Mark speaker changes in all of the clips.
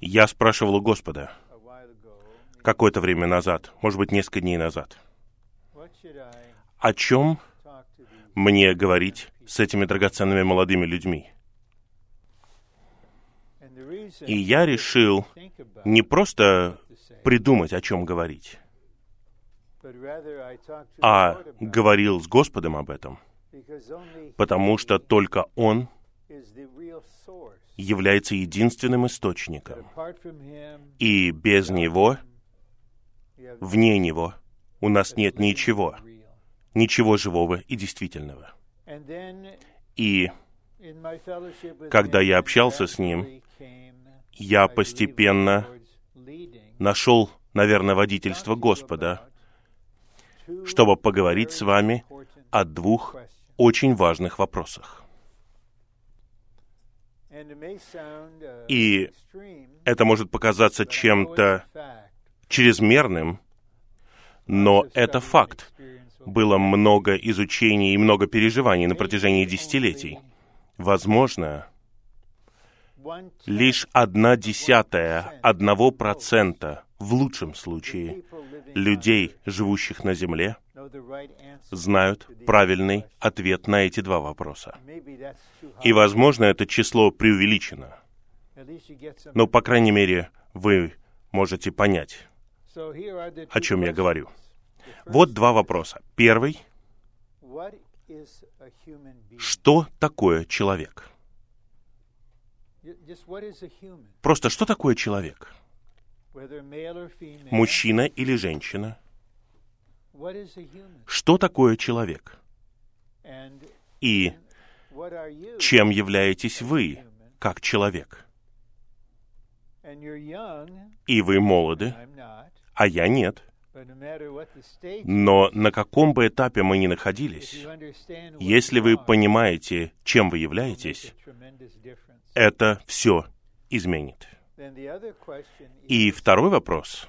Speaker 1: Я спрашивал у Господа какое-то время назад, может быть, несколько дней назад, о чем мне говорить с этими драгоценными молодыми людьми. И я решил не просто придумать, о чем говорить, а говорил с Господом об этом, потому что только Он является единственным источником. И без Него, вне Него, у нас нет ничего, ничего живого и действительного. И когда я общался с Ним, я постепенно нашел, наверное, водительство Господа, чтобы поговорить с вами о двух очень важных вопросах. И это может показаться чем-то чрезмерным, но это факт. Было много изучений и много переживаний на протяжении десятилетий. Возможно, лишь одна десятая одного процента, в лучшем случае, людей, живущих на Земле, знают правильный ответ на эти два вопроса. И, возможно, это число преувеличено. Но, по крайней мере, вы можете понять, о чем я говорю. Вот два вопроса. Первый. Что такое человек? Просто что такое человек? Мужчина или женщина? Что такое человек? И чем являетесь вы, как человек? И вы молоды, а я нет. Но на каком бы этапе мы ни находились, если вы понимаете, чем вы являетесь, это все изменит. И второй вопрос.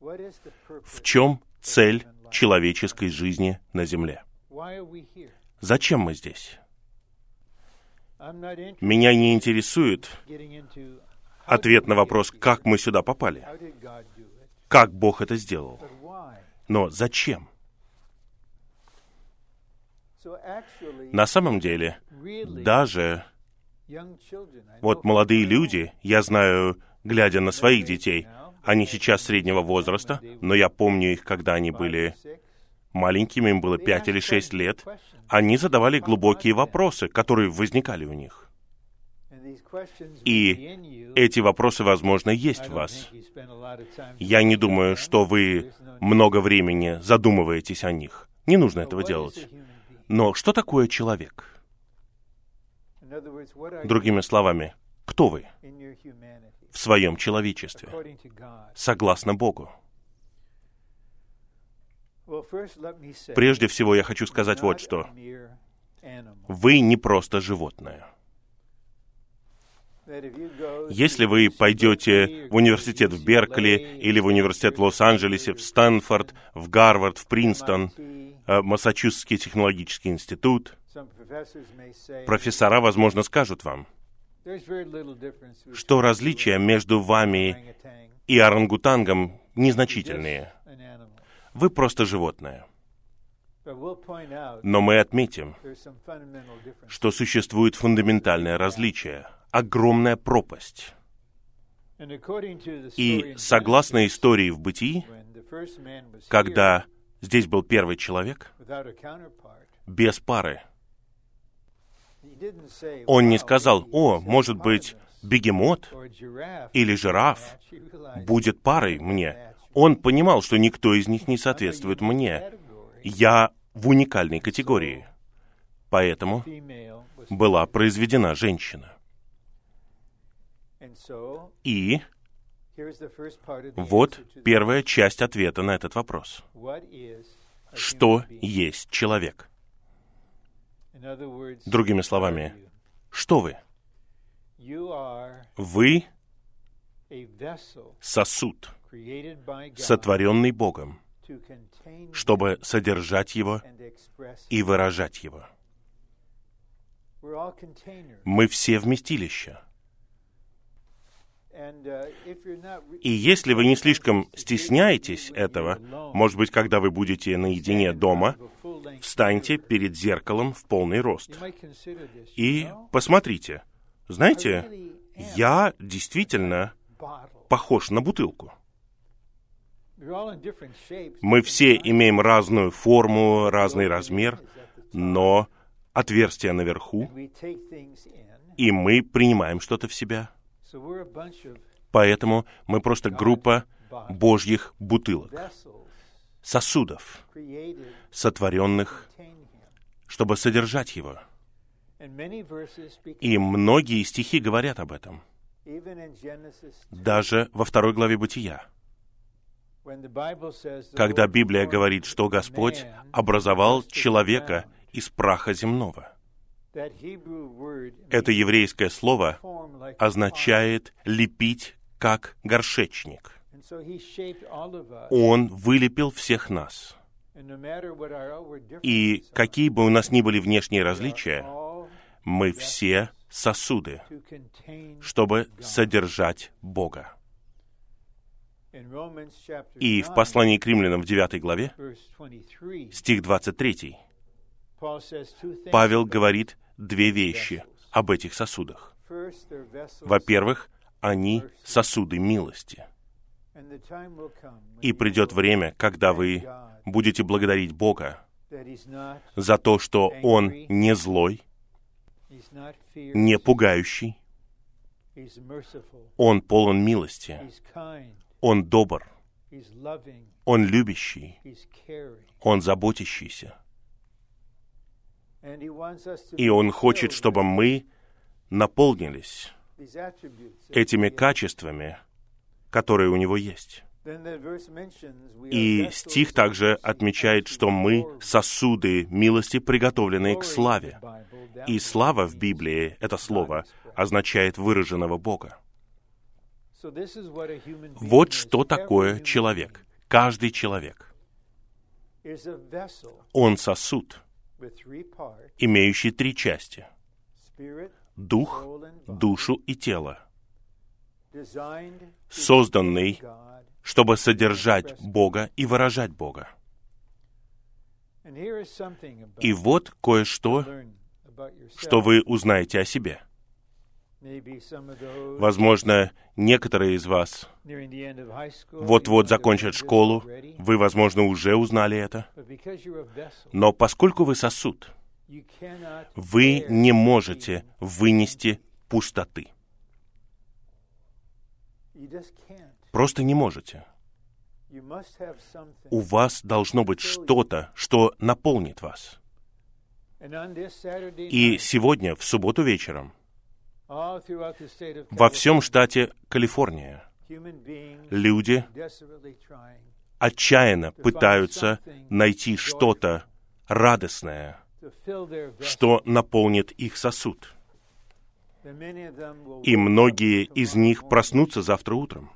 Speaker 1: В чем цель человеческой жизни на Земле? Зачем мы здесь? Меня не интересует ответ на вопрос, как мы сюда попали, как Бог это сделал. Но зачем? На самом деле, даже вот молодые люди, я знаю, глядя на своих детей, они сейчас среднего возраста, но я помню их, когда они были маленькими, им было пять или шесть лет, они задавали глубокие вопросы, которые возникали у них. И эти вопросы, возможно, есть в вас. Я не думаю, что вы много времени задумываетесь о них. Не нужно этого делать. Но что такое человек? Другими словами, кто вы в своем человечестве, согласно Богу? Прежде всего, я хочу сказать вот что. Вы не просто животное. Если вы пойдете в университет в Беркли или в университет в Лос-Анджелесе, в Стэнфорд, в Гарвард, в Принстон, э, Массачусетский технологический институт, профессора, возможно, скажут вам, что различия между вами и орангутангом незначительные. Вы просто животное. Но мы отметим, что существует фундаментальное различие, огромная пропасть. И согласно истории в бытии, когда здесь был первый человек, без пары, он не сказал, о, может быть, бегемот или жираф будет парой мне. Он понимал, что никто из них не соответствует мне. Я в уникальной категории. Поэтому была произведена женщина. И вот первая часть ответа на этот вопрос. Что есть человек? Другими словами, что вы? Вы сосуд, сотворенный Богом, чтобы содержать его и выражать его. Мы все вместилища. И если вы не слишком стесняетесь этого, может быть, когда вы будете наедине дома, встаньте перед зеркалом в полный рост. И посмотрите. Знаете, я действительно похож на бутылку. Мы все имеем разную форму, разный размер, но отверстие наверху, и мы принимаем что-то в себя. Поэтому мы просто группа Божьих бутылок, сосудов, сотворенных, чтобы содержать его. И многие стихи говорят об этом. Даже во второй главе Бытия. Когда Библия говорит, что Господь образовал человека из праха земного. Это еврейское слово означает «лепить как горшечник». Он вылепил всех нас. И какие бы у нас ни были внешние различия, мы все сосуды, чтобы содержать Бога. И в послании к римлянам в 9 главе, стих 23, Павел говорит две вещи об этих сосудах. Во-первых, они сосуды милости. И придет время, когда вы будете благодарить Бога за то, что Он не злой, не пугающий, Он полон милости, Он добр, Он любящий, Он заботящийся. И Он хочет, чтобы мы наполнились этими качествами, которые у Него есть. И стих также отмечает, что мы сосуды милости, приготовленные к славе. И слава в Библии, это слово, означает выраженного Бога. Вот что такое человек. Каждый человек. Он сосуд, имеющий три части. Дух, душу и тело. Созданный, чтобы содержать Бога и выражать Бога. И вот кое-что, что вы узнаете о себе. Возможно, некоторые из вас вот-вот закончат школу, вы, возможно, уже узнали это. Но поскольку вы сосуд, вы не можете вынести пустоты. Просто не можете. У вас должно быть что-то, что наполнит вас. И сегодня, в субботу вечером, во всем штате Калифорния люди отчаянно пытаются найти что-то радостное, что наполнит их сосуд. И многие из них проснутся завтра утром,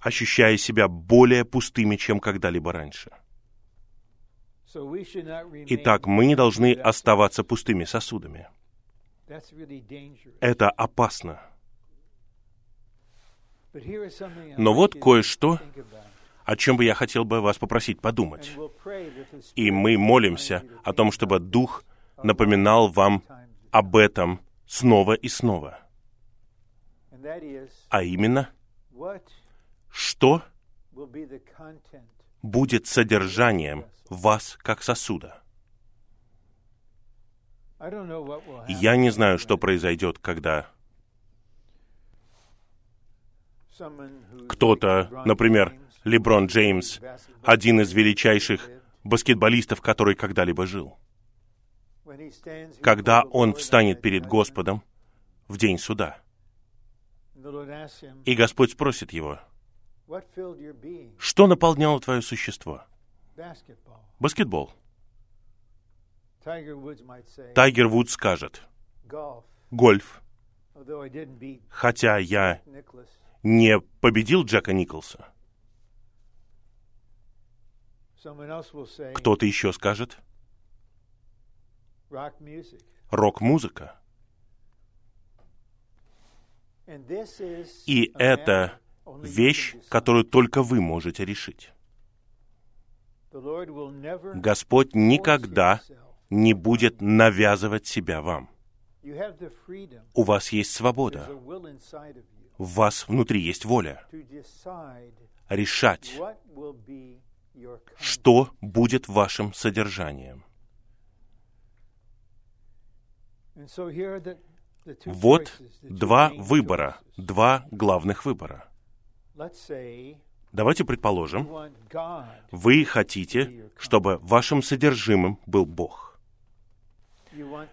Speaker 1: ощущая себя более пустыми, чем когда-либо раньше. Итак, мы не должны оставаться пустыми сосудами. Это опасно. Но вот кое-что, о чем бы я хотел бы вас попросить подумать. И мы молимся о том, чтобы Дух напоминал вам об этом снова и снова. А именно, что будет содержанием вас как сосуда. Я не знаю, что произойдет, когда кто-то, например, Леброн Джеймс, один из величайших баскетболистов, который когда-либо жил, когда он встанет перед Господом в день суда, и Господь спросит его, что наполняло твое существо? Баскетбол. Тайгер Вуд скажет, гольф, хотя я не победил Джека Николса. Кто-то еще скажет, рок-музыка. И это вещь, которую только вы можете решить. Господь никогда не будет навязывать себя вам. У вас есть свобода. В вас внутри есть воля. Решать, что будет вашим содержанием. Вот два выбора, два главных выбора. Давайте предположим, вы хотите, чтобы вашим содержимым был Бог.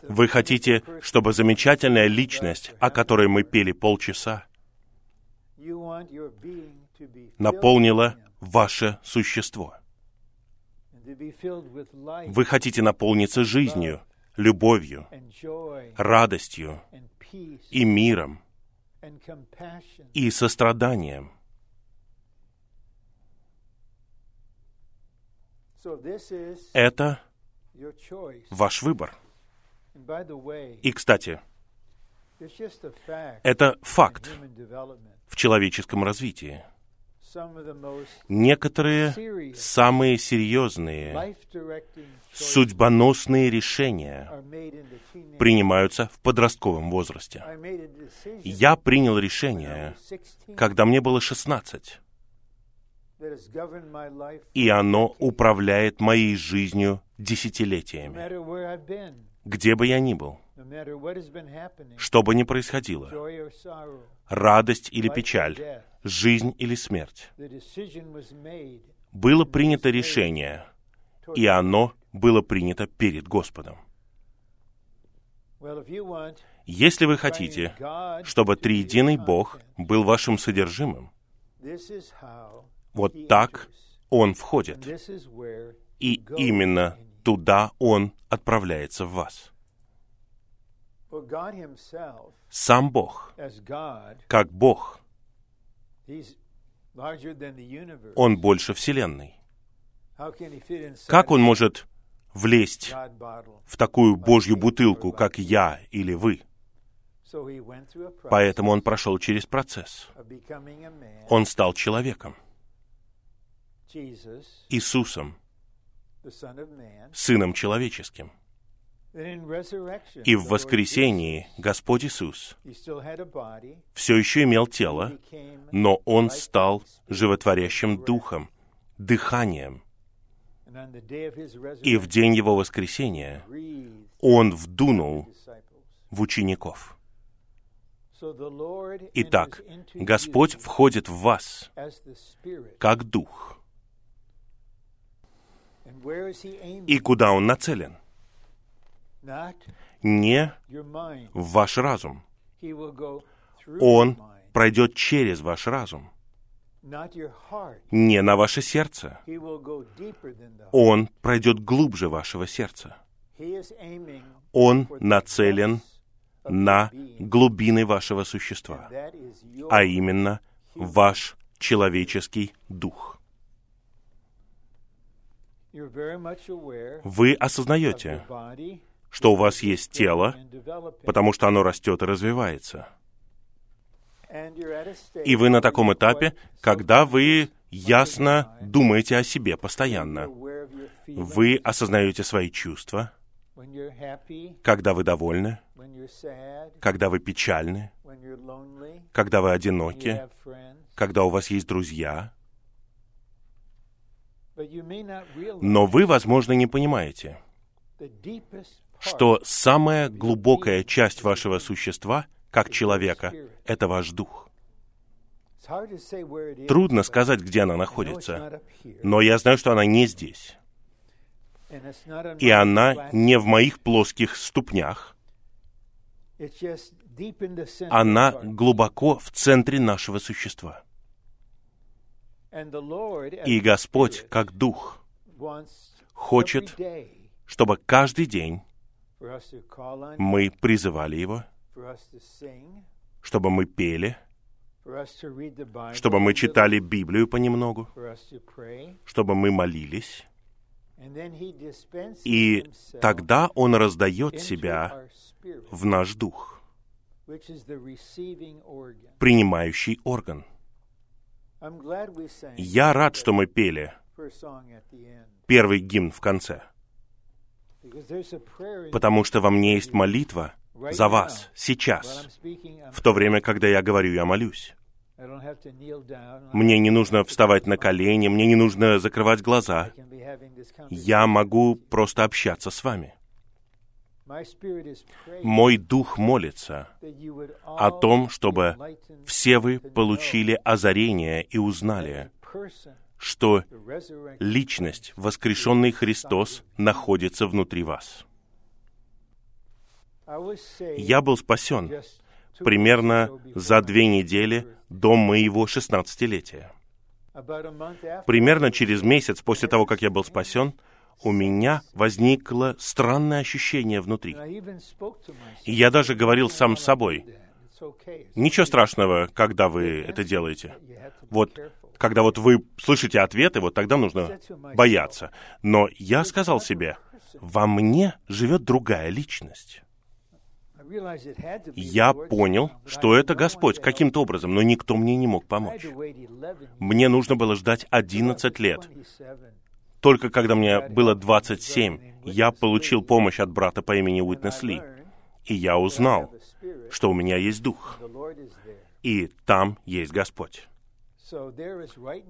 Speaker 1: Вы хотите, чтобы замечательная личность, о которой мы пели полчаса, наполнила ваше существо. Вы хотите наполниться жизнью, любовью, радостью и миром и состраданием. Это ваш выбор. И, кстати, это факт в человеческом развитии. Некоторые самые серьезные судьбоносные решения принимаются в подростковом возрасте. Я принял решение, когда мне было 16, и оно управляет моей жизнью десятилетиями. Где бы я ни был, что бы ни происходило, радость или печаль, жизнь или смерть, было принято решение, и оно было принято перед Господом. Если вы хотите, чтобы триединый Бог был вашим содержимым, вот так Он входит. И именно туда Он отправляется в вас. Сам Бог, как Бог, Он больше Вселенной. Как Он может влезть в такую Божью бутылку, как я или вы? Поэтому Он прошел через процесс. Он стал человеком. Иисусом, Сыном Человеческим. И в воскресении Господь Иисус все еще имел тело, но Он стал животворящим духом, дыханием. И в день Его воскресения Он вдунул в учеников. Итак, Господь входит в вас как Дух. И куда Он нацелен? Не в ваш разум. Он пройдет через ваш разум не на ваше сердце. Он пройдет глубже вашего сердца. Он нацелен на глубины вашего существа, а именно ваш человеческий дух. Вы осознаете, что у вас есть тело, потому что оно растет и развивается — и вы на таком этапе, когда вы ясно думаете о себе постоянно. Вы осознаете свои чувства, когда вы довольны, когда вы печальны, когда вы одиноки, когда у вас есть друзья. Но вы, возможно, не понимаете, что самая глубокая часть вашего существа — как человека, это ваш дух. Трудно сказать, где она находится, но я знаю, что она не здесь. И она не в моих плоских ступнях. Она глубоко в центре нашего существа. И Господь, как Дух, хочет, чтобы каждый день мы призывали Его — чтобы мы пели, чтобы мы читали Библию понемногу, чтобы мы молились. И тогда Он раздает себя в наш дух. принимающий орган. Я рад, что мы пели первый гимн в конце, потому что во мне есть молитва за вас сейчас, в то время, когда я говорю, я молюсь. Мне не нужно вставать на колени, мне не нужно закрывать глаза. Я могу просто общаться с вами. Мой дух молится о том, чтобы все вы получили озарение и узнали, что личность, воскрешенный Христос, находится внутри вас. Я был спасен примерно за две недели до моего шестнадцатилетия. Примерно через месяц после того, как я был спасен, у меня возникло странное ощущение внутри. И я даже говорил сам с собой, ничего страшного, когда вы это делаете. Вот. Когда вот вы слышите ответы, вот тогда нужно бояться. Но я сказал себе, во мне живет другая личность. Я понял, что это Господь каким-то образом, но никто мне не мог помочь.
Speaker 2: to wait 11 years.
Speaker 1: Мне нужно было ждать 11 лет.
Speaker 2: 27.
Speaker 1: Только когда мне было 27, я получил помощь от брата по имени Уитнес Ли. И я узнал, что у меня есть Дух, и там есть Господь.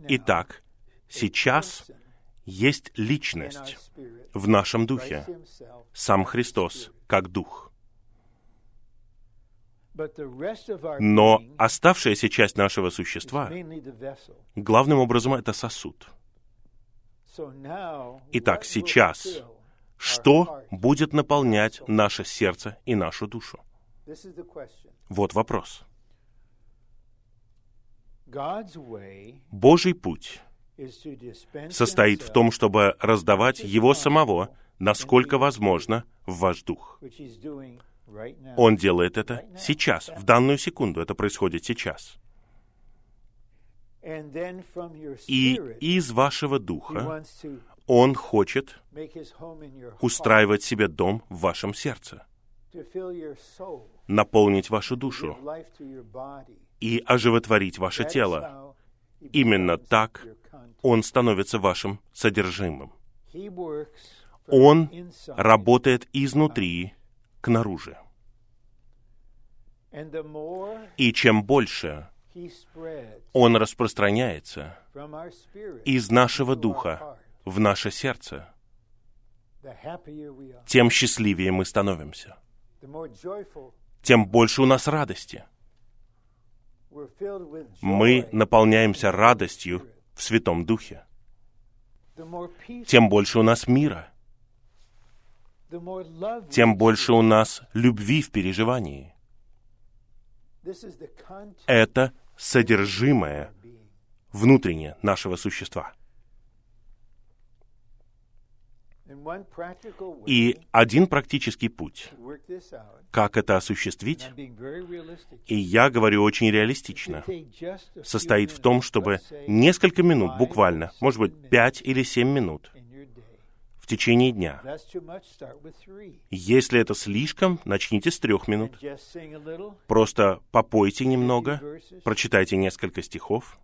Speaker 1: Итак, сейчас есть личность в нашем Духе, сам Христос, как Дух. Но оставшаяся часть нашего существа, главным образом, это сосуд. Итак, сейчас, что будет наполнять наше сердце и нашу душу? Вот вопрос. Божий путь состоит в том, чтобы раздавать Его самого, насколько возможно, в ваш дух. Он делает это сейчас, в данную секунду. Это происходит сейчас. И из вашего духа Он хочет устраивать себе дом в вашем сердце, наполнить вашу душу и оживотворить ваше тело. Именно так. Он становится вашим содержимым. Он работает изнутри к наружу. И чем больше Он распространяется из нашего духа в наше сердце, тем счастливее мы становимся, тем больше у нас радости. Мы наполняемся радостью в Святом Духе, тем больше у нас мира, тем больше у нас любви в переживании. Это содержимое внутреннее нашего существа. И один практический путь, как это осуществить, и я говорю очень реалистично, состоит в том, чтобы несколько минут, буквально, может быть, пять или семь минут в течение дня. Если это слишком, начните с трех минут. Просто попойте немного, прочитайте несколько стихов,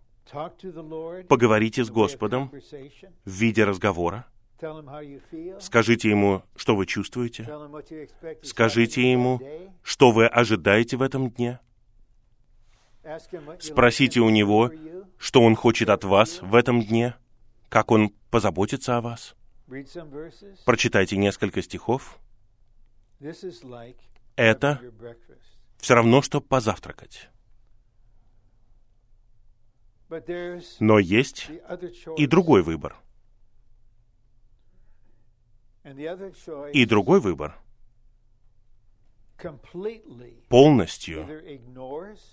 Speaker 1: поговорите с Господом в виде разговора, скажите ему, что вы чувствуете, скажите ему, что вы ожидаете в этом дне, спросите у него, что он хочет от вас в этом дне, как он позаботится о вас. Прочитайте несколько стихов. Это все равно, что позавтракать. Но есть и другой выбор. И другой выбор полностью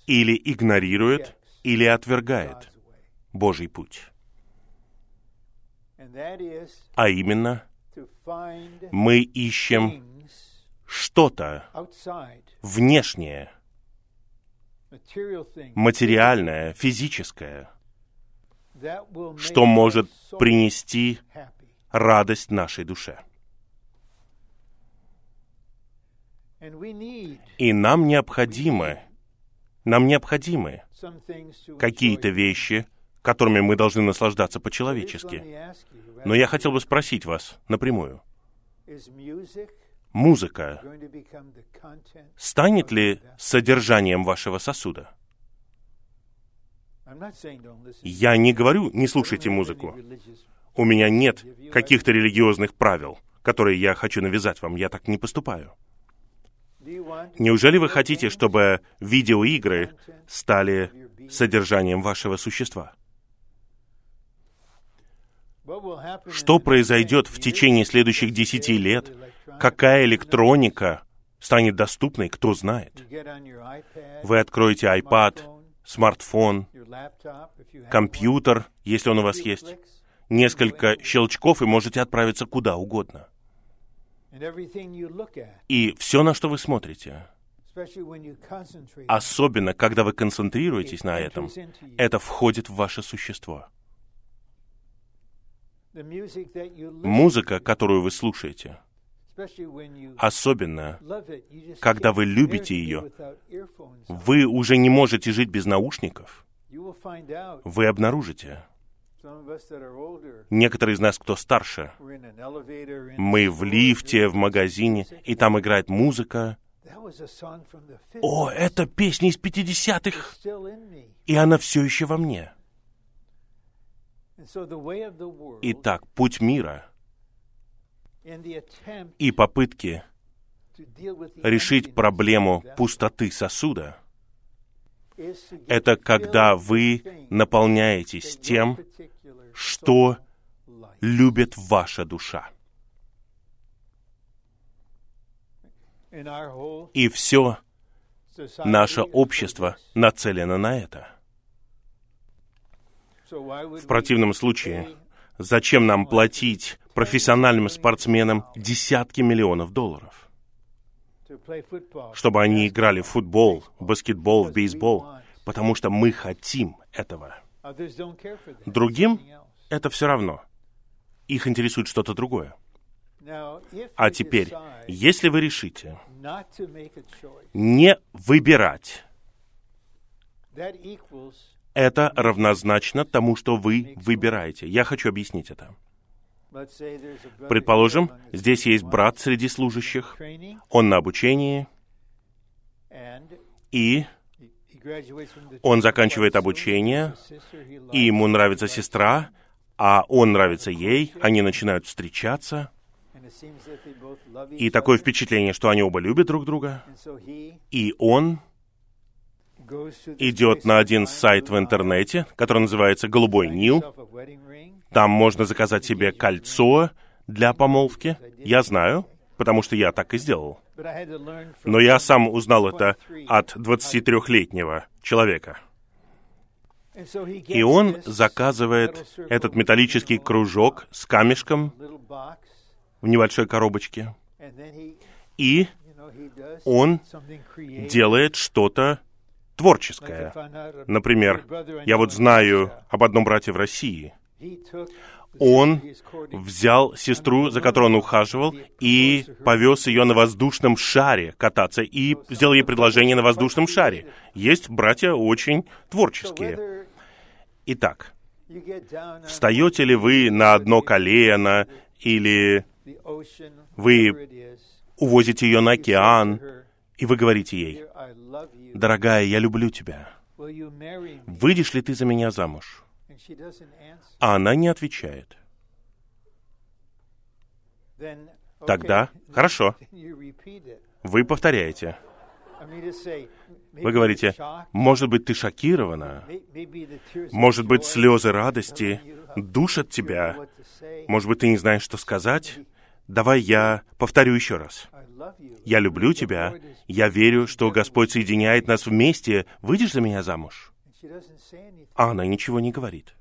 Speaker 1: или игнорирует, или отвергает. Божий путь. А именно, мы ищем что-то внешнее, материальное, физическое, что может принести радость нашей душе. И нам необходимы, нам необходимы какие-то вещи, которыми мы должны наслаждаться по-человечески. Но я хотел бы спросить вас напрямую. Музыка станет ли содержанием вашего сосуда? Я не говорю, не слушайте музыку. У меня нет каких-то религиозных правил, которые я хочу навязать вам. Я так не поступаю. Неужели вы хотите, чтобы видеоигры стали содержанием вашего существа? Что произойдет в течение следующих десяти лет? Какая электроника станет доступной, кто знает? Вы откроете iPad, смартфон, компьютер, если он у вас есть, несколько щелчков и можете отправиться куда угодно. И все, на что вы смотрите, особенно когда вы концентрируетесь на этом, это входит в ваше существо. Музыка, которую вы слушаете, особенно когда вы любите ее, вы уже не можете жить без наушников. Вы обнаружите, некоторые из нас, кто старше, мы в лифте, в магазине, и там играет музыка.
Speaker 2: That was a song from the 50s.
Speaker 1: О, это песня из 50-х,
Speaker 2: still in me.
Speaker 1: и она все еще во мне. Итак, путь мира и попытки решить проблему пустоты сосуда это когда вы наполняетесь тем, что любит ваша душа. И все наше общество нацелено на это. В противном случае, зачем нам платить профессиональным спортсменам десятки миллионов долларов, чтобы они играли в футбол, в баскетбол, в бейсбол? Потому что мы хотим этого. Другим. Это все равно. Их интересует что-то другое. А теперь, если вы решите не выбирать, это равнозначно тому, что вы выбираете. Я хочу объяснить это. Предположим, здесь есть брат среди служащих, он на обучении, и Он заканчивает обучение, и ему нравится сестра, а он нравится ей, они начинают встречаться, и такое впечатление, что они оба любят друг друга, и он идет на один сайт в интернете, который называется «Голубой Нил». Там можно заказать себе кольцо для помолвки. Я знаю, потому что я так и сделал. Но я сам узнал это от 23-летнего человека. И он заказывает этот металлический кружок с камешком в небольшой коробочке. И он делает что-то творческое. Например, я вот знаю об одном брате в России. Он взял сестру, за которой он ухаживал, и повез ее на воздушном шаре кататься, и сделал ей предложение на воздушном шаре. Есть братья очень творческие. Итак, встаете ли вы на одно колено, или Вы увозите ее на океан, и вы говорите ей,
Speaker 2: "Dear, I love you.
Speaker 1: «Дорогая, я люблю тебя.
Speaker 2: Will you marry me?"
Speaker 1: Выйдешь ли ты за меня замуж?» А она не отвечает. Тогда, хорошо, вы повторяете. Вы говорите, может быть, ты шокирована, может быть, слезы радости душат тебя, может быть, ты не знаешь, что сказать. Давай я повторю еще раз. Я люблю тебя, я верю, что Господь соединяет нас вместе. Выйдешь за меня замуж? А она ничего не говорит.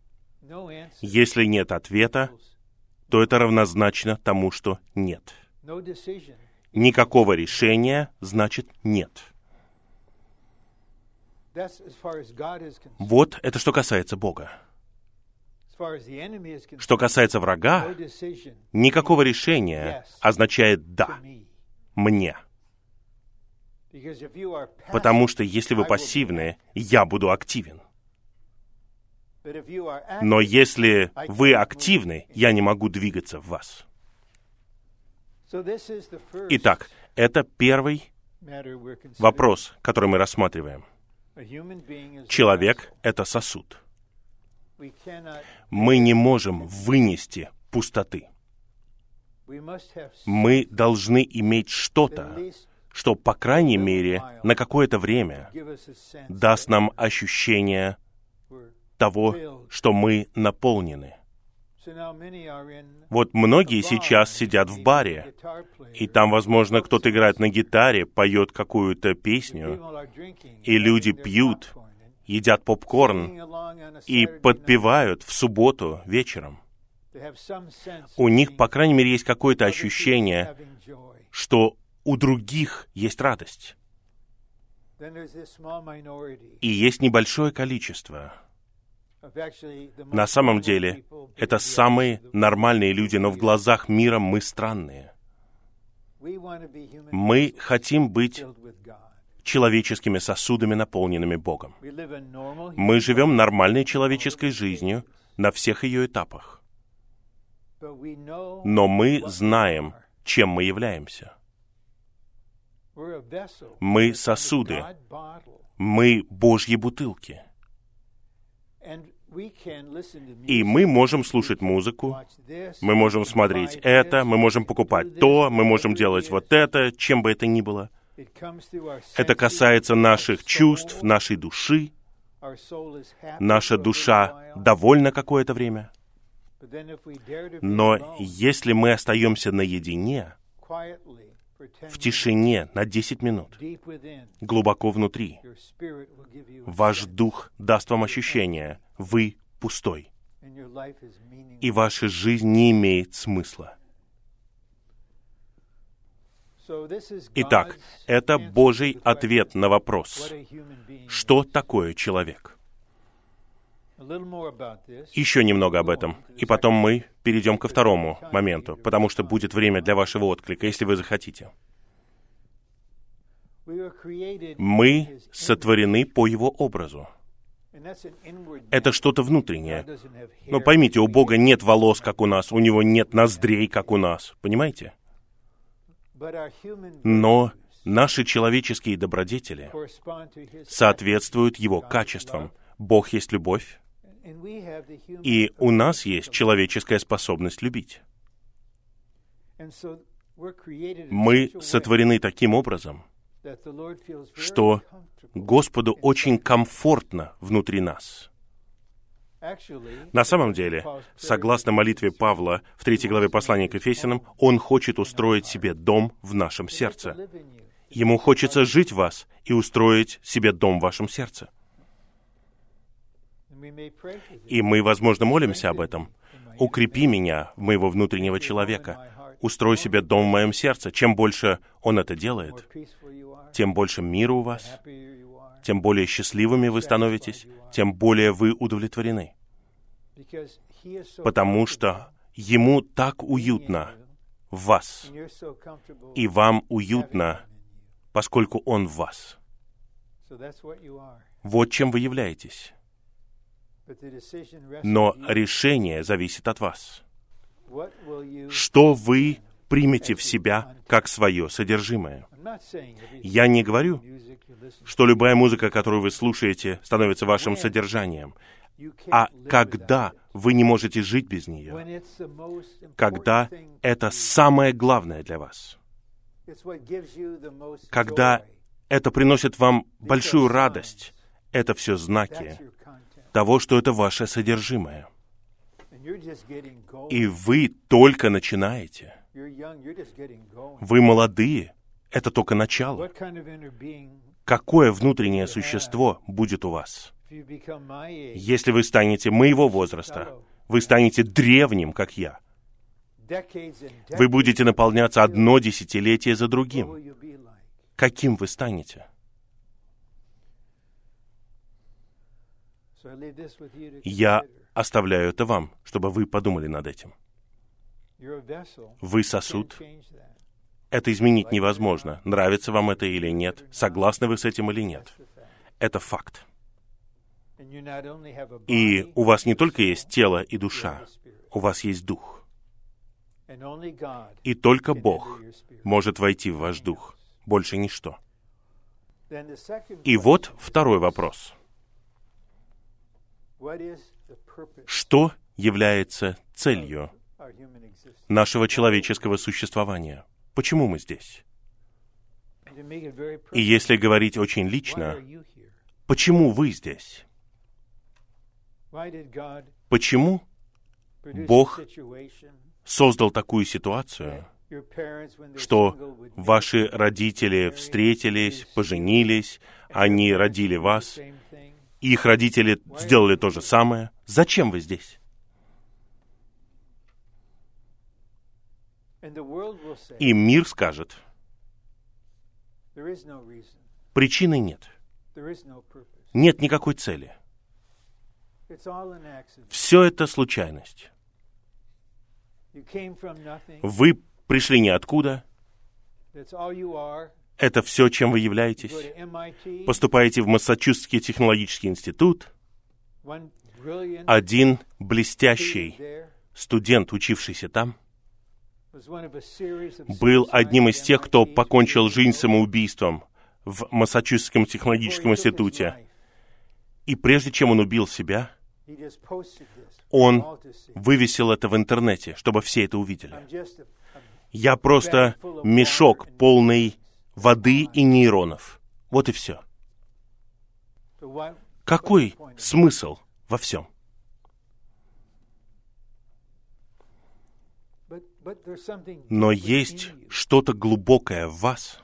Speaker 1: Если нет ответа, то это равнозначно тому, что нет. Никакого решения значит нет. Вот это что касается Бога. Что касается врага, никакого решения означает «да» мне. Потому что если вы пассивны, я буду активен. Но если вы активны, я не могу двигаться в вас. Итак, это первый вопрос, который мы рассматриваем. Человек это сосуд. Мы не можем вынести пустоты. Мы должны иметь что-то, что, по крайней мере, на какое-то время даст нам ощущение того, что мы наполнены. Вот многие сейчас сидят в баре, и там, возможно, кто-то играет на гитаре, поет какую-то песню, и люди пьют, едят попкорн и подпевают в субботу вечером. У них, по крайней мере, есть какое-то ощущение, что у других есть радость. И есть небольшое количество. На самом деле, это самые нормальные люди, но в глазах мира мы странные. Мы хотим быть человеческими сосудами, наполненными Богом. Мы живем нормальной человеческой жизнью на всех ее этапах. Но мы знаем, чем мы являемся. Мы сосуды. Мы Божьи бутылки. И мы можем слушать музыку, мы можем смотреть это, мы можем покупать то, мы можем делать вот это, чем бы это ни было. Это касается наших чувств, нашей души. Наша душа довольна какое-то время. Но если мы остаемся наедине, в тишине на 10 минут, глубоко внутри, ваш дух даст вам ощущение, вы пустой, и ваша жизнь не имеет смысла. Итак, это Божий ответ на вопрос, что такое человек. Еще немного об этом, и потом мы перейдем ко второму моменту, потому что будет время для вашего отклика, если вы захотите. Мы сотворены по Его образу. Это что-то внутреннее. Но поймите, у Бога нет волос, как у нас, у Него нет ноздрей, как у нас. Понимаете? Но наши человеческие добродетели соответствуют Его качествам. Бог есть любовь, и у нас есть человеческая способность любить. Мы сотворены таким образом, что Господу очень комфортно внутри нас. На самом деле, согласно молитве Павла в третьей главе послания к Ефесянам, он хочет устроить себе дом в нашем сердце. Ему хочется жить в вас и устроить себе дом в вашем сердце. И мы, возможно, молимся об этом. «Укрепи меня, моего внутреннего человека. Устрой себе дом в моем сердце». Чем больше он это делает, тем больше мира у вас, тем более счастливыми вы становитесь, тем более вы удовлетворены. Потому что ему так уютно в вас, и вам уютно, поскольку он в вас. Вот чем вы являетесь. Но решение зависит от вас. Что вы примете в себя как свое содержимое? Я не говорю, что любая музыка, которую вы слушаете, становится вашим содержанием. А когда вы не можете жить без нее, когда это самое главное для вас, когда это приносит вам большую радость, это все знаки того, что это ваше содержимое. И вы только начинаете. Вы молодые. Это только начало. Какое внутреннее существо будет у вас? Если вы станете моего возраста, вы станете древним, как я. Вы будете наполняться одно десятилетие за другим. Каким вы станете? Я оставляю это вам, чтобы вы подумали над этим. Вы сосуд, Это изменить невозможно. Нравится вам это или нет, согласны вы с этим или нет. Это факт. И у вас не только есть тело и душа, у вас есть дух. И только Бог может войти в ваш дух, больше ничто. И вот второй вопрос. Что является целью нашего человеческого существования? Почему мы здесь? И если говорить очень лично, почему вы здесь? Почему Бог создал такую ситуацию, что ваши родители встретились, поженились, они родили вас, их родители сделали то же самое. Зачем вы здесь? И мир скажет, причины нет. Нет никакой цели. Все это случайность. Вы пришли ниоткуда. Это все, чем вы являетесь. Поступаете в Массачусетский технологический институт. Один блестящий студент, учившийся там, был одним из тех, кто покончил жизнь самоубийством в Массачусетском технологическом институте. И прежде чем он убил себя, он вывесил это в интернете, чтобы все это увидели. Я просто мешок, полный воды и нейронов. Вот и все. Какой смысл во всем? Но есть что-то глубокое в вас.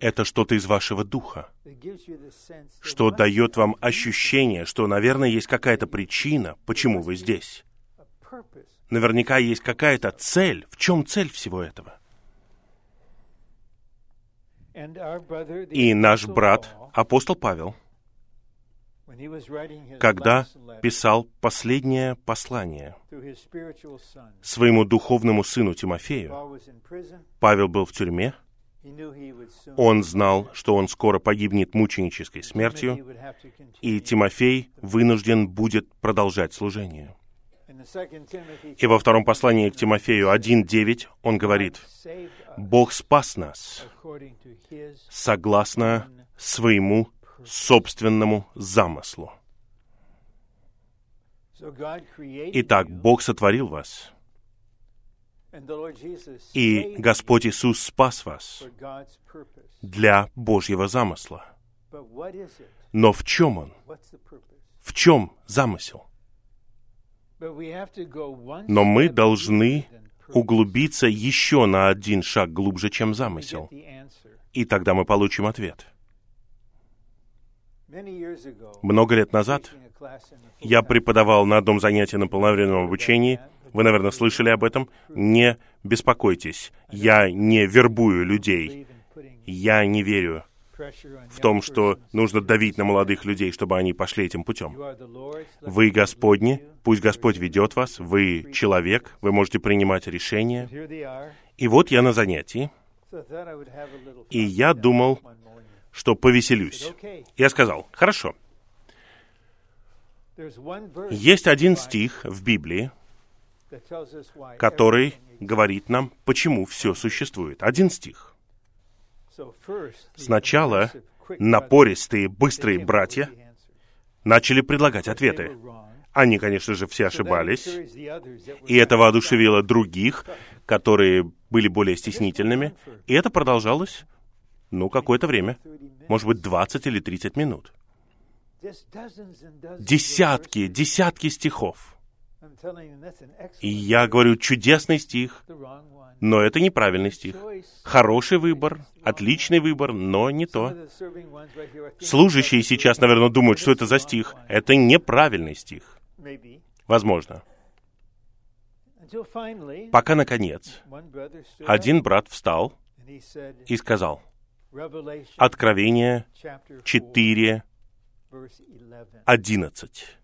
Speaker 1: Это что-то из вашего духа, что дает вам ощущение, что, наверное, есть какая-то причина, почему вы здесь. Наверняка есть какая-то цель. В чем цель всего этого? И наш брат, апостол Павел, когда писал последнее послание своему духовному сыну Тимофею, Павел был в тюрьме, он знал, что он скоро погибнет мученической смертью, и Тимофей вынужден будет продолжать служение. И во втором послании к Тимофею 1.9 он говорит, «Бог спас нас согласно своему собственному замыслу». Итак, Бог сотворил вас, и Господь Иисус спас вас для Божьего замысла. Но в чем он? В чем замысел? Но мы должны углубиться еще на один шаг глубже, чем замысел. И тогда мы получим ответ. Много лет назад я преподавал на одном занятии на полновременном обучении. Вы, наверное, слышали об этом. Не беспокойтесь, я не вербую людей. Я не верю в том, что нужно давить на молодых людей, чтобы они пошли этим путем. Вы Господни, пусть Господь ведет вас, вы человек, вы можете принимать решения. И вот я на занятии, и я думал, что повеселюсь. Я сказал, хорошо. Есть один стих в Библии, который говорит нам, почему все существует. Один стих. Сначала напористые, быстрые братья начали предлагать ответы. Они, конечно же, все ошибались, и это воодушевило других, которые были более стеснительными, и это продолжалось, ну, какое-то время, может быть, 20 или 30 минут. Десятки, десятки стихов. И я говорю, чудесный стих, но это неправильный стих. Хороший выбор, отличный выбор, но не то. Служащие сейчас, наверное, думают, что это за стих. Это неправильный стих. Возможно. Пока, наконец, один брат встал и сказал, Откровение 4, 11.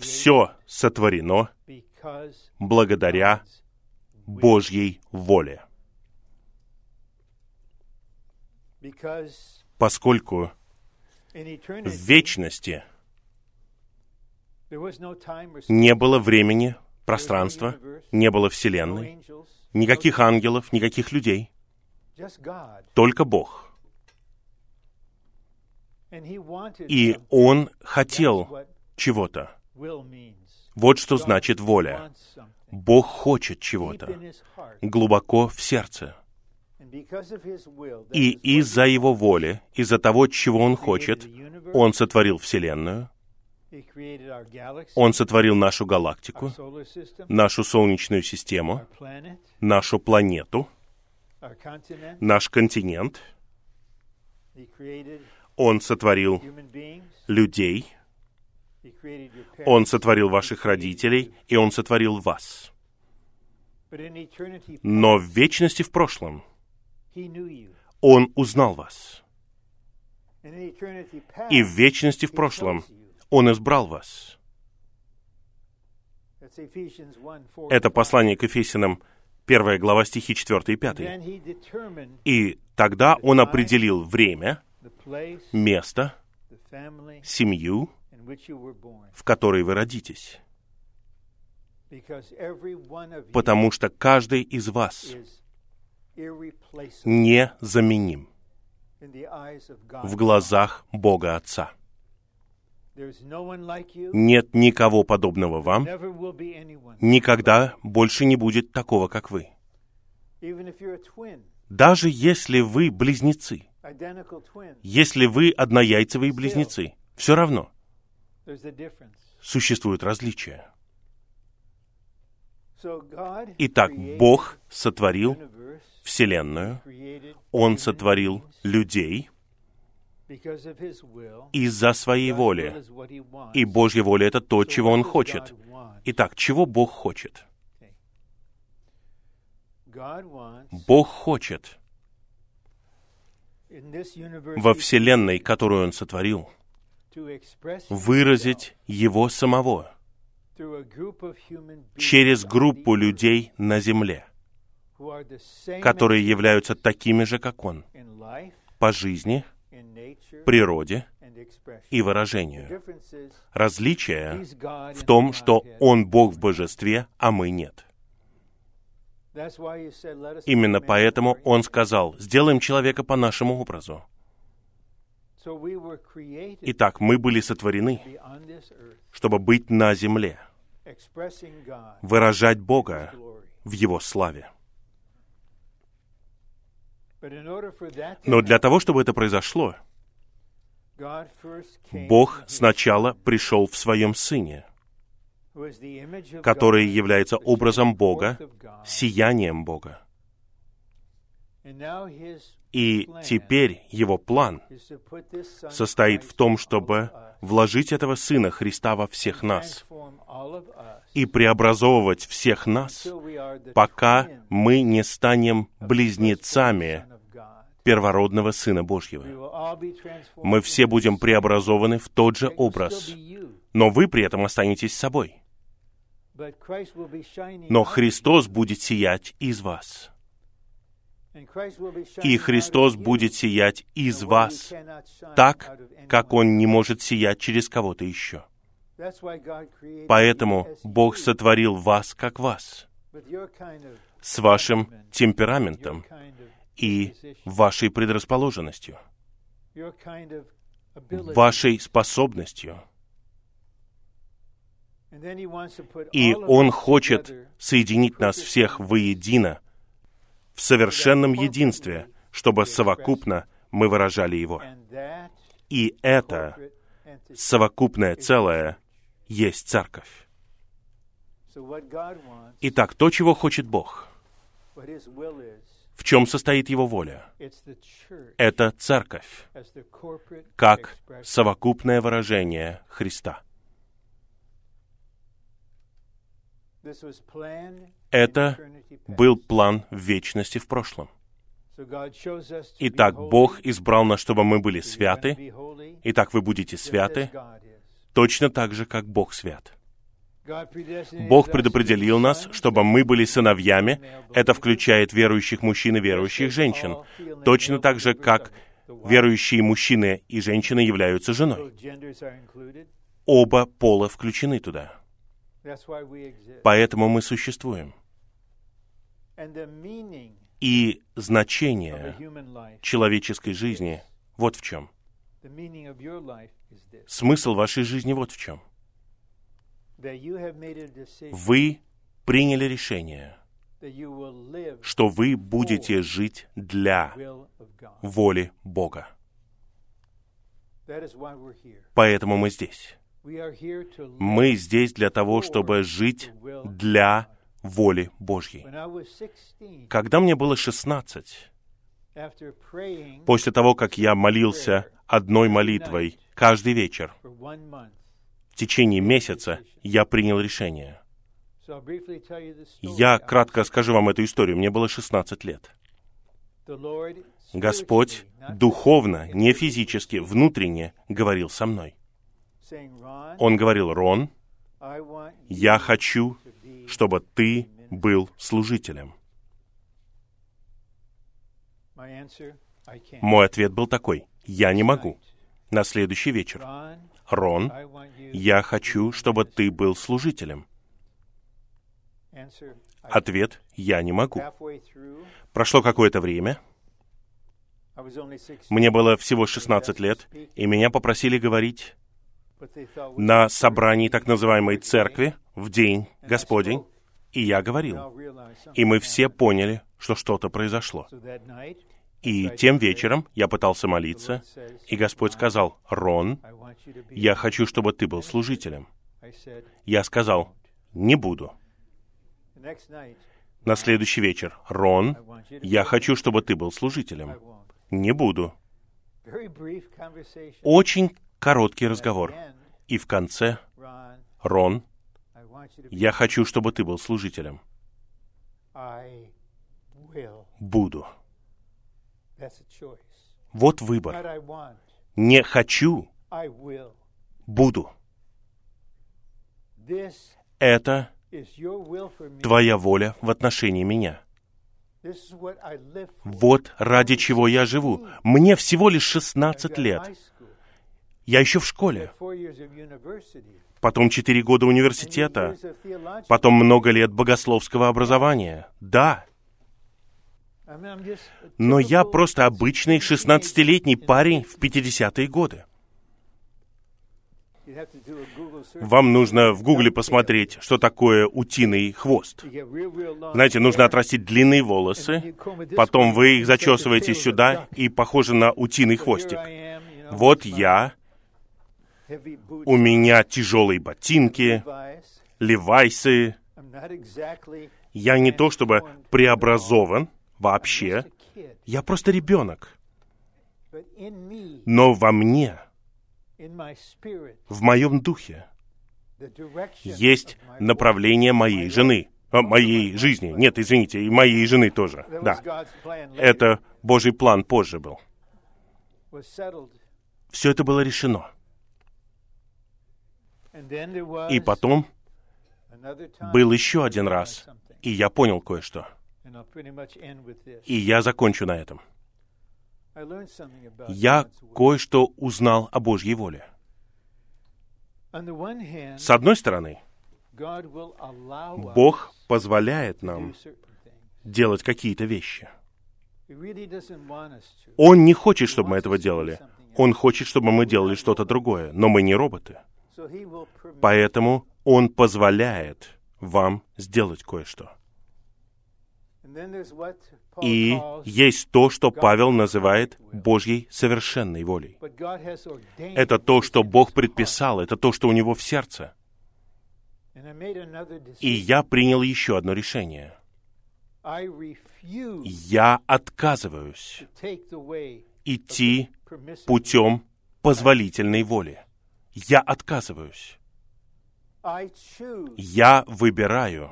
Speaker 1: Все сотворено благодаря Божьей воле. Поскольку в вечности не было времени, пространства, не было Вселенной, никаких ангелов, никаких людей, только Бог. И. Он хотел чего-то. Вот что значит воля. Бог хочет чего-то глубоко в сердце. И из-за Его воли, из-за того, чего Он хочет, Он сотворил Вселенную, Он сотворил нашу галактику, нашу Солнечную систему, нашу планету, наш континент. Он сотворил людей. Он сотворил ваших родителей, и Он сотворил вас. Но в вечности в прошлом. Он узнал вас. И в вечности в прошлом. Он избрал вас.
Speaker 2: That's Ephesians 1, 4
Speaker 1: Это
Speaker 2: and 5.
Speaker 1: послание к Ефесянам, первая глава стихи 4 и 5.
Speaker 2: Then he determined
Speaker 1: И тогда Он определил время, место, семью, в которой вы родитесь. Потому что каждый из вас незаменим в глазах Бога Отца. Нет никого подобного вам, никогда больше не будет такого, как вы. Даже если вы близнецы, если вы однояйцевые близнецы, все равно. существуют различия. Итак, Бог сотворил Вселенную, Он сотворил людей из-за своей воли. И Божья воля — это то, чего Он хочет. Итак, чего Бог хочет? Бог хочет во Вселенной, которую Он сотворил, выразить Его самого через группу людей на Земле, которые являются такими же, как Он, по жизни, природе и выражению. Различие в том, что. Он Бог в божестве, а мы нет.
Speaker 2: That's why He said, "Let us
Speaker 1: Именно поэтому Он
Speaker 2: image."
Speaker 1: сказал, сделаем человека по нашему образу. Итак, мы были сотворены, чтобы быть на земле, выражать Бога в Его славе. Но для того, чтобы это произошло, Бог сначала пришел в Своем Сыне, который является образом Бога, сиянием Бога. И теперь Его план состоит в том, чтобы вложить этого Сына Христа во всех нас и преобразовывать всех нас, пока мы не станем близнецами. Первородного Сына Божьего. Мы все будем преобразованы в тот же образ, но вы при этом останетесь собой. Но Христос будет сиять из вас. И Христос будет сиять из вас так, как Он не может сиять через кого-то еще. Поэтому Бог сотворил вас, как вас, с вашим темпераментом и вашей предрасположенностью, вашей способностью. И Он хочет соединить нас всех воедино, в совершенном единстве, чтобы совокупно мы выражали Его. И это совокупное целое есть церковь. Итак, то, чего хочет Бог, в чем состоит Его воля, это церковь, как совокупное выражение Христа. Это был план вечности в прошлом. Итак, Бог избрал нас, чтобы мы были святы. Итак, вы будете святы точно так же, как Бог свят. Бог предопределил нас, чтобы мы были сыновьями. Это включает верующих мужчин и верующих женщин. Точно так же, как верующие мужчины и женщины являются женой. Оба пола включены туда. Поэтому мы существуем. И значение человеческой жизни вот в чем. Смысл вашей жизни вот в чем. Вы приняли решение, что вы будете жить для воли Бога. Поэтому мы здесь. Мы здесь для того, чтобы жить для воли Божьей. Когда мне было 16, после того, как я молился одной молитвой каждый вечер, течение месяца я принял решение. Я кратко скажу вам эту историю. Мне было 16 лет. Господь духовно, не физически, внутренне говорил со мной. Он говорил, Рон, я хочу, чтобы ты был служителем. Мой ответ был такой, я не могу. На следующий вечер. Рон, я хочу, чтобы ты был служителем. Ответ, я не могу. Прошло какое-то время, мне было всего 16 лет, и меня попросили говорить на собрании так называемой церкви в день Господень, и я говорил. И мы все поняли, что что-то произошло. И тем вечером я пытался молиться, и Господь сказал, «Рон, я хочу, чтобы ты был служителем». Я сказал, «Не буду». На следующий вечер, «Рон, я хочу, чтобы ты был служителем». «Не буду». Очень короткий разговор. И в конце, «Рон, я хочу, чтобы ты был служителем». Буду. Вот выбор. Не хочу, буду. Это твоя воля в отношении меня. Вот ради чего я живу. Мне всего лишь 16 лет. Я еще в школе. Потом четыре года университета. Потом много лет богословского образования. Да. Но я просто обычный 16-летний парень в 50-е годы. Вам нужно в Гугле посмотреть, что такое утиный хвост. Знаете, нужно отрастить длинные волосы, потом вы их зачесываете сюда, и похоже на утиный хвостик. Вот я, у меня тяжелые ботинки, левайсы. Я не то чтобы преобразован вообще, я просто ребенок. Но во мне — в моем духе есть направление моей жены, а, моей жизни. Нет, извините, и моей жены тоже. Да. Это Божий план позже был. Все это было решено. И потом был еще один раз, и я понял кое-что. И я закончу на этом я кое-что узнал о Божьей воле. С одной стороны, Бог позволяет нам делать какие-то вещи. Он не хочет, чтобы мы этого делали. Он хочет, чтобы мы делали что-то другое, но мы не роботы. Поэтому Он позволяет вам сделать кое-что. И есть то, что Павел называет Божьей совершенной волей. Это то, что Бог предписал, это то, что у него в сердце. И я принял еще одно решение. Я отказываюсь идти путем позволительной воли. Я отказываюсь. Я выбираю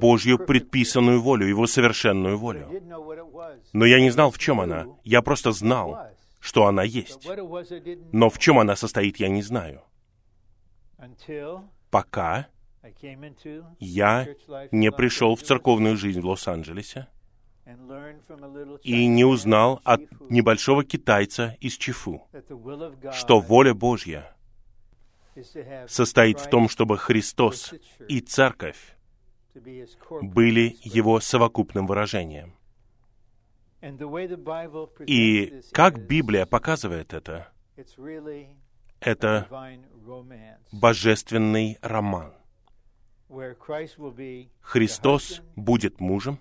Speaker 1: Божью предписанную волю, Его совершенную волю. Но я не знал, в чем она. Я просто знал, что она есть. Но в чем она состоит, я не знаю. пока я не пришел в церковную жизнь в Лос-Анджелесе и не узнал от небольшого китайца из Чифу, что воля Божья состоит в том, чтобы Христос и Церковь были. Его совокупным выражением. И как Библия показывает это, это божественный роман. Христос будет мужем,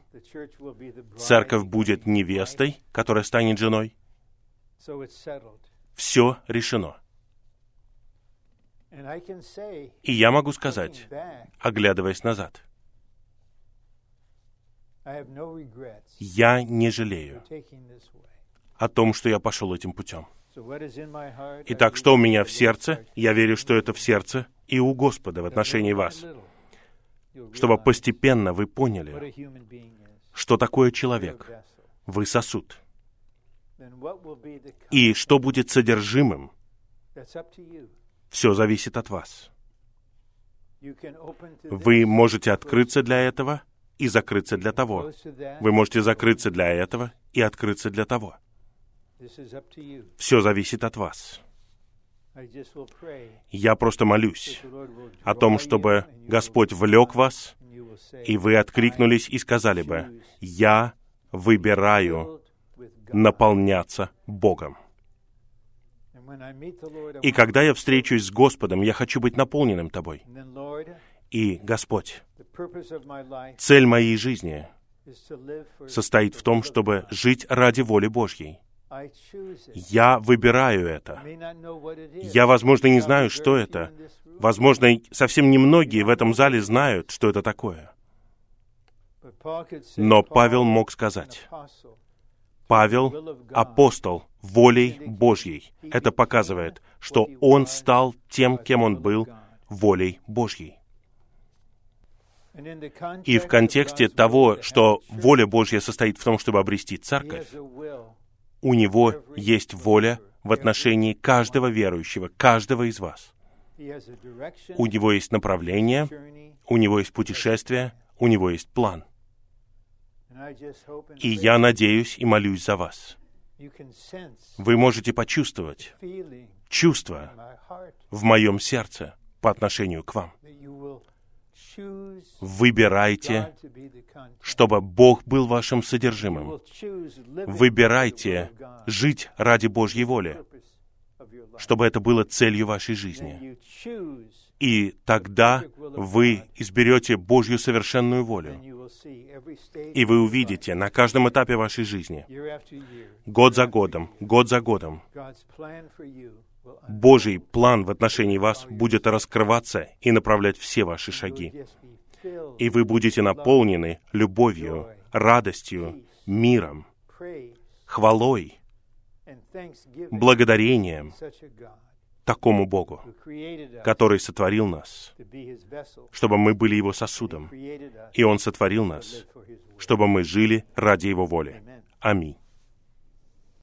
Speaker 1: Церковь будет невестой, которая станет женой. Все решено. И я могу сказать, оглядываясь назад, я не жалею о том, что я пошел этим путем. Итак, что у меня в сердце? Я верю, что это в сердце и у Господа в отношении вас, чтобы постепенно вы поняли, что такое человек. Вы сосуд. И что будет содержимым, Все зависит от вас. Вы можете открыться для этого и закрыться для того. Вы можете закрыться для этого и открыться для того. Все зависит от вас. Я просто молюсь о том, чтобы Господь влек вас, и вы откликнулись и сказали бы, «Я выбираю наполняться Богом». И когда я встречусь с Господом, я хочу быть наполненным Тобой. И, Господь, цель моей жизни состоит в том, чтобы жить ради воли Божьей. Я выбираю это. Я, возможно, не знаю, что это. Возможно, совсем немногие в этом зале знают, что это такое. Но Павел мог сказать, Павел — апостол волей Божьей. Это показывает, что он стал тем, кем он был, волей Божьей. И в контексте того, что воля Божья состоит в том, чтобы обрести церковь, у него есть воля в отношении каждого верующего, каждого из вас. У него есть направление, у него есть путешествие, у него есть план. И я надеюсь и молюсь за вас. Вы можете почувствовать чувство в моем сердце по отношению к вам. Выбирайте, чтобы Бог был вашим содержимым. Выбирайте жить ради Божьей воли, чтобы это было целью вашей жизни. И тогда вы изберете Божью совершенную волю. И вы увидите на каждом этапе вашей жизни, год за годом, год за годом. Божий план в отношении вас будет раскрываться и направлять все ваши шаги. И вы будете наполнены любовью, радостью, миром, хвалой, благодарением такому Богу, который сотворил нас, чтобы мы были Его сосудом, и Он сотворил нас, чтобы мы жили ради Его воли. Аминь.